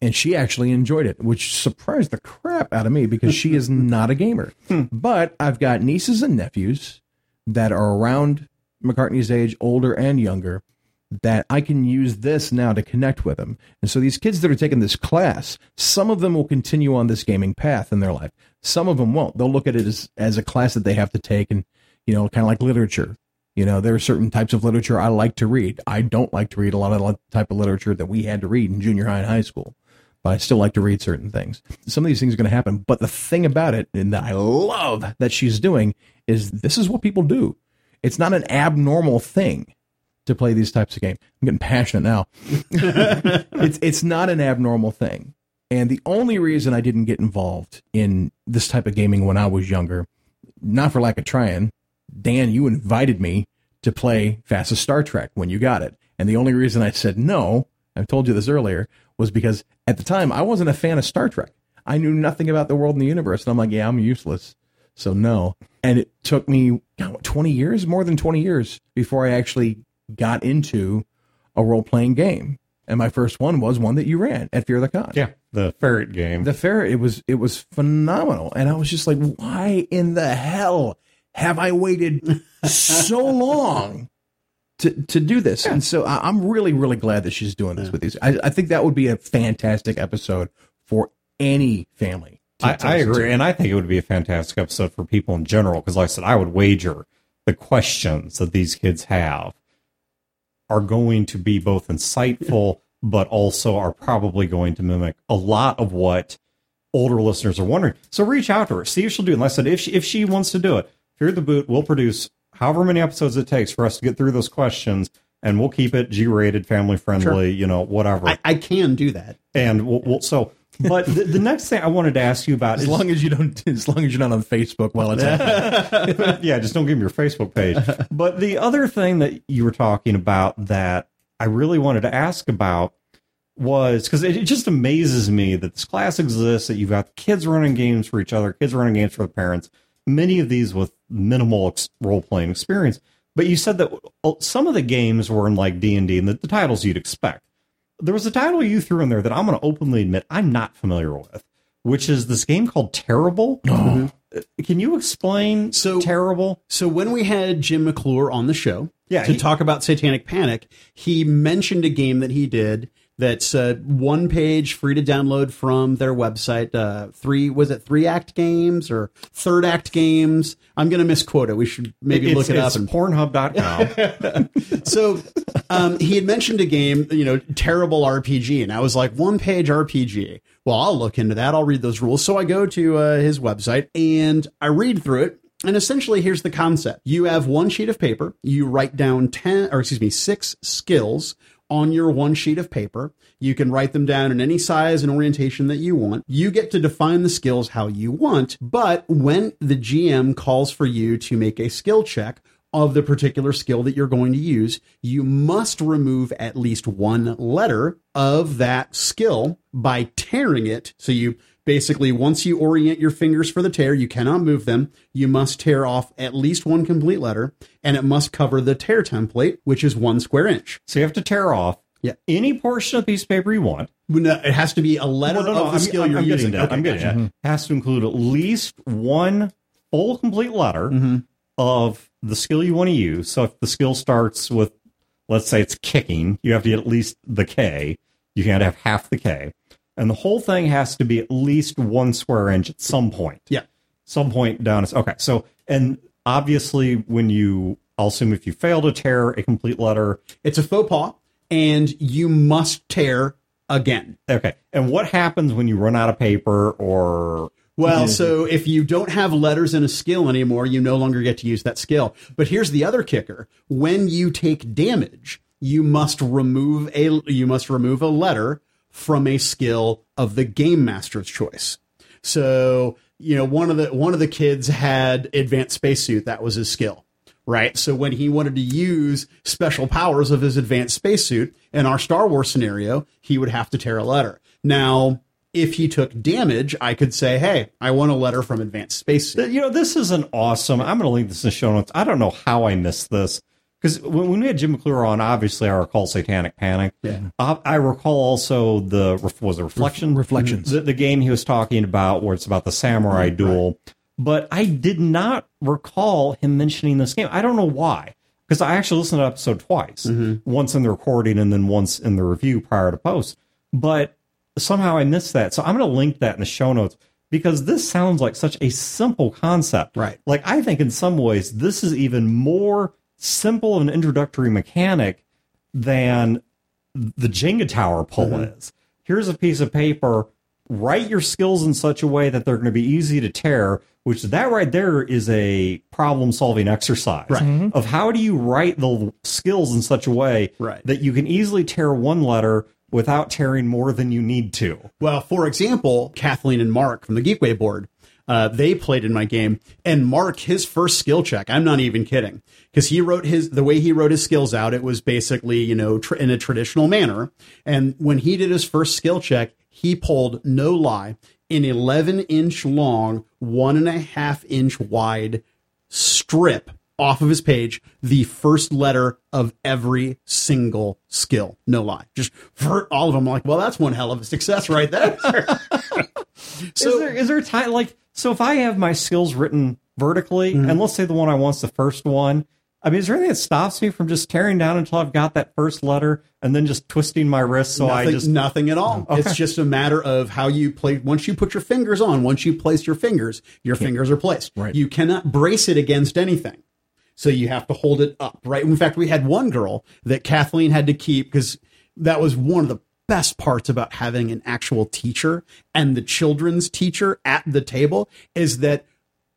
And she actually enjoyed it, which surprised the crap out of me because she is not a gamer. Hmm. But I've got nieces and nephews that are around McCartney's age, older and younger, that I can use this now to connect with them. And so these kids that are taking this class, some of them will continue on this gaming path in their life. Some of them won't. They'll look at it as, as a class that they have to take and, you know, kind of like literature. You know, there are certain types of literature I like to read. I don't like to read a lot of the type of literature that we had to read in junior high and high school, but I still like to read certain things. Some of these things are going to happen. But the thing about it, and that I love that she's doing, is this is what people do. It's not an abnormal thing to play these types of games. I'm getting passionate now. it's it's not an abnormal thing. And the only reason I didn't get involved in this type of gaming when I was younger, not for lack of trying, Dan, you invited me to play FASA Star Trek when you got it. And the only reason I said no, I've told you this earlier, was because at the time I wasn't a fan of Star Trek. I knew nothing about the world and the universe. And I'm like, yeah, I'm useless. So no. And it took me God, what, 20 years, more than 20 years before I actually got into a role playing game. And my first one was one that you ran at Fear the Con. Yeah, the ferret game. The ferret. it was it was phenomenal. And I was just like, why in the hell have I waited so long to to do this? And so I, I'm really, really glad that she's doing this with these. I, I think that would be a fantastic episode for any family. to- I, I listen to. agree, and I think it would be a fantastic episode for people in general. Because, like I said, I would wager the questions that these kids have are going to be both insightful, but also are probably going to mimic a lot of what older listeners are wondering. So reach out to her, see if she'll do it. And like I said, if she, if she wants to do it, Fear the Boot we'll produce however many episodes it takes for us to get through those questions, and we'll keep it G-rated, family friendly, you know, whatever. I, I can do that. and we'll, we'll so. But the, the next thing I wanted to ask you about As is long as you don't, as long as you're not on Facebook while it's happening. yeah, just don't give me your Facebook page. But the other thing that you were talking about that I really wanted to ask about was because it, it just amazes me that this class exists, that you've got kids running games for each other, kids running games for the parents, many of these with minimal ex- role playing experience. But you said that uh, some of the games were in like D and D and the, the titles you'd expect. There was a title you threw in there that I'm going to openly admit I'm not familiar with, which is this game called Tearable. Uh, Can you explain So- Tearable? So when we had Jim McClure on the show Yeah, to he- talk about Satanic Panic, he mentioned a game that he did that's uh, one page, free to download from their website. Uh, three was it three act games or third act games? I'm going to misquote it. We should maybe it's, look it up. And, Pornhub.com. so um, he had mentioned a game, you know, Tearable RPG, and I was like, one page RPG. Well, I'll look into that. I'll read those rules. So I go to uh, his website and I read through it. And essentially, here's the concept: you have one sheet of paper. You write down ten, or excuse me, six skills on your one sheet of paper. You can write them down in any size and orientation that you want. You get to define the skills how you want, but when the GM calls for you to make a skill check of the particular skill that you're going to use, you must remove at least one letter of that skill by tearing it. So you basically, once you orient your fingers for the tear, you cannot move them. You must tear off at least one complete letter, and it must cover the tear template, which is one square inch. so you have to tear off Yeah. any portion of piece of paper you want. No, It has to be a letter Well, no, no, of the I'm, skill I'm- you're I'm getting using. that. Okay, I'm getting gotcha. that. Has to include at least one full complete letter Mm-hmm. of the skill you want to use. So if the skill starts with, let's say it's kicking, you have to get at least the K. You can't have half the K. And the whole thing has to be at least one square inch at some point. Yeah. Some point down. Okay. So, and obviously, when you, I'll assume if you fail to tear a complete letter, It's a faux pas, and you must tear again. okay. And what happens when you run out of paper or Well, so if you don't have letters in a skill anymore, you no longer get to use that skill. But here's the other kicker. When you take damage, you must remove a you must remove a letter from a skill of the game master's choice. So, you know, one of the one of the kids had advanced spacesuit, that was his skill. Right. So when he wanted to use special powers of his advanced spacesuit in our Star Wars scenario, he would have to tear a letter. Now, if he took damage, I could say, "Hey, I want a letter from Advanced Spacesuit." You know, this is an awesome. I'm going to link this in the show notes. I don't know how I missed this because when, when we had Jim McClure on, obviously I recall Satanic Panic. Yeah. Uh, I recall also the was it Reflection Reflections. the, the game he was talking about where it's about the samurai duel. But I did not recall him mentioning this game. I don't know why. Because I actually listened to the episode twice, once in the recording and then once in the review prior to post. But somehow I missed that. So I'm going to link that in the show notes because this sounds like such a simple concept. Right. Like I think in some ways this is even more simple of an introductory mechanic than the Jenga tower pull mm-hmm. is. Here's a piece of paper. Write your skills in such a way that they're going to be easy to tear. Which that right there is a problem solving exercise Right. Mm-hmm. of how do you write the skills in such a way Right. that you can easily tear one letter without tearing more than you need to. Well, for example, Kathleen and Mark from the Geekway board, uh, they played in my game, and Mark, his first skill check, I'm not even kidding, because he wrote his the way he wrote his skills out. It was basically you know tr- in a traditional manner, and when he did his first skill check, he pulled no lie an 11 inch long, one and a half inch wide strip off of his page the first letter of every single skill. No lie. Just for all of them. I'm like, well, that's one hell of a success right there. is so there is there a time like so if I have my skills written vertically, Mm-hmm. and let's say the one I want's the first one, I mean, is there anything that stops me from just tearing down until I've got that first letter and then just twisting my wrist so I nothing, just nothing at all. It's just a matter of how you play. Once you put your fingers on, once you place your fingers, your fingers are placed. Right. You cannot brace it against anything. So you have to hold it up, right? In fact, we had one girl that Kathleen had to keep because that was one of the best parts about having an actual teacher and the children's teacher at the table is that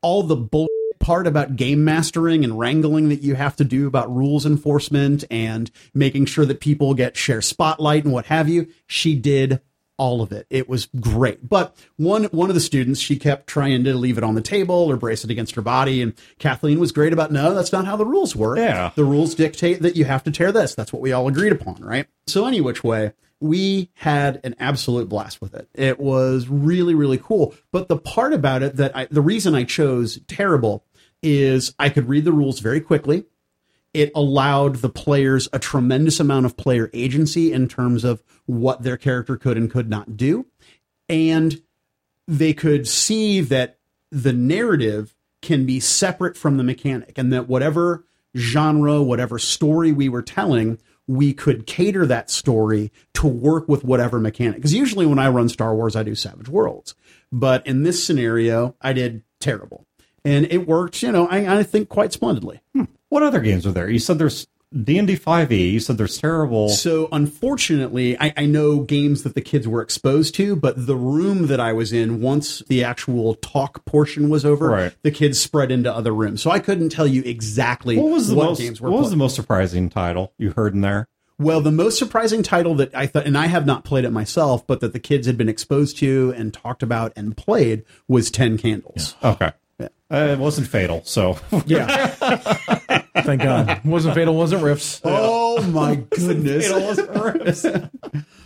all the bull part about game mastering and wrangling that you have to do about rules enforcement and making sure that people get share spotlight and what have you, she did all of it. It was great. But one one of the students, she kept trying to leave it on the table or brace it against her body. And Kathleen was great about no, that's not how the rules work. Yeah. The rules dictate that you have to tear this. That's what we all agreed upon, right? So any which way, we had an absolute blast with it. It was really, really cool. But the part about it that I the reason I chose Tearable is I could read the rules very quickly it allowed the players a tremendous amount of player agency in terms of what their character could and could not do. And they could see that the narrative can be separate from the mechanic and that whatever genre, whatever story we were telling, we could cater that story to work with whatever mechanic. Because usually when I run Star Wars, I do Savage Worlds. But in this scenario, I did Tearable. And it worked, you know, I, I think quite splendidly. Hmm. What other games are there? You said there's D and D five E. You said there's Tearable. So unfortunately, I, I know games that the kids were exposed to, but the room that I was in, once the actual talk portion was over, Right. the kids spread into other rooms. So I couldn't tell you exactly What was the most? games were What was played. the most surprising title you heard in there? Well, the most surprising title that I thought, and I have not played it myself, but that the kids had been exposed to and talked about and played was Ten Candles. Okay, uh, it wasn't fatal. So Yeah. Thank God. it wasn't fatal, wasn't Rifts. oh my goodness. fatal wasn't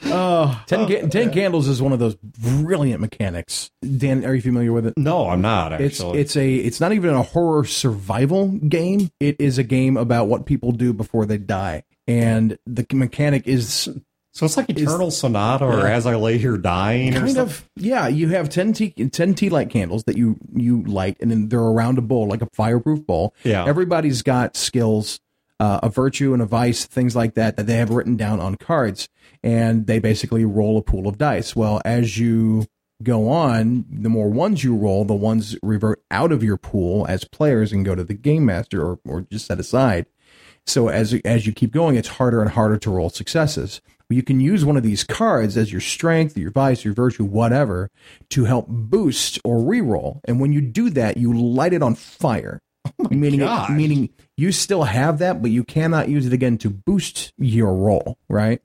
Ten, ca- ten candles is one of those brilliant mechanics. Dan, are you familiar with it? No, I'm not It's actually. it's a it's not even a horror survival game. It is a game about what people do before they die, and the mechanic is so it's like Eternal Sonata or As I Lay Here Dying. or kind of yeah. You have 10 tea, 10 tea light candles that you you light, and then they're around a bowl like a fireproof bowl. Yeah. everybody's got skills. Uh, a virtue and a vice, things like that, that they have written down on cards, and they basically roll a pool of dice. Well, as you go on, the more ones you roll, the ones revert out of your pool as players and go to the game master or, or just set aside. So as as you keep going, it's harder and harder to roll successes. You can use one of these cards as your strength, your vice, your virtue, whatever, to help boost or reroll. And when you do that, you light it on fire. Oh meaning, gosh. meaning you still have that, but you cannot use it again to boost your roll, right?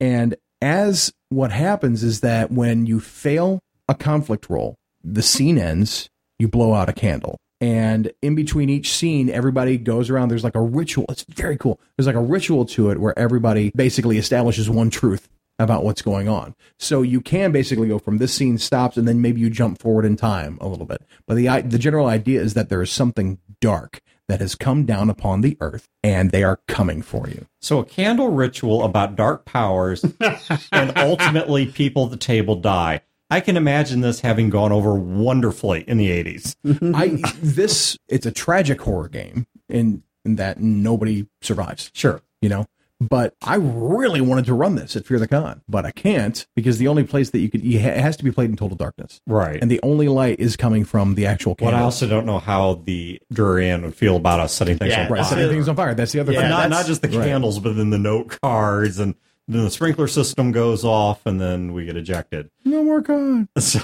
And as what happens is that when you fail a conflict roll, the scene ends, you blow out a candle. And in between each scene, everybody goes around. There's like a ritual. It's very cool. There's like a ritual to it where everybody basically establishes one truth about what's going on. So you can basically go from this scene stops and then maybe you jump forward in time a little bit. But the the general idea is that there is something dark that has come down upon the earth and they are coming for you. So a candle ritual about dark powers and ultimately people at the table die. I can imagine this having gone over wonderfully in the 80s. I this it's a tragic horror game in, in that nobody survives. Sure. you know. But I really wanted to run this at Fear the Con, but I can't because the only place that you could you ha- it has to be played in total darkness, Right. and the only light is coming from the actual candles. But I also don't know how the Durian would feel about us setting things Yeah, on right, fire. setting things on fire. That's the other Yeah, thing. not, not just the right. candles, but then the note cards and then the sprinkler system goes off and then we get ejected. No more con. So,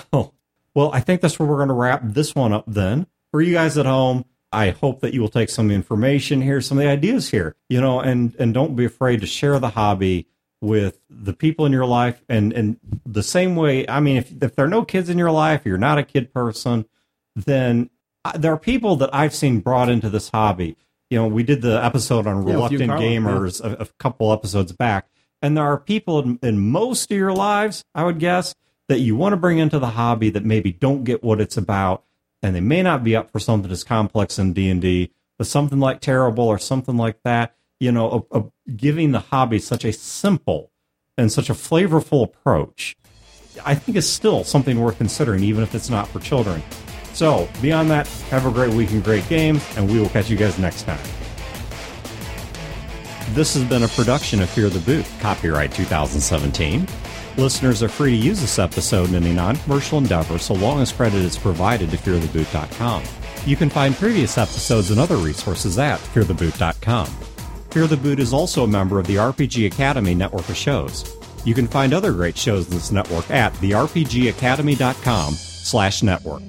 well, I think that's where we're going to wrap this one up then. For you guys at home, I hope that you will take some information here, some of the ideas here, you know, and and don't be afraid to share the hobby with the people in your life and and the same way, I mean, if if there are no kids in your life, you're not a kid person, then I- there are people that I've seen brought into this hobby. You know, we did the episode on you, reluctant gamers a, a couple episodes back, and there are people in, in most of your lives, I would guess, that you want to bring into the hobby that maybe don't get what it's about, and they may not be up for something as complex in D and D, but something like Tearable or something like that. You know, a, a, giving the hobby such a simple and such a flavorful approach, I think is still something worth considering, even if it's not for children. So, beyond that, have a great week and great games, and we will catch you guys next time. This has been a production of Fear the Boot, copyright 2017. Listeners are free to use this episode in any non commercial endeavor so long as credit is provided to feartheboot.com. You can find previous episodes and other resources at feartheboot.com. Fear the Boot is also a member of the RPG Academy network of shows. You can find other great shows in this network at therpgacademy.com slash network.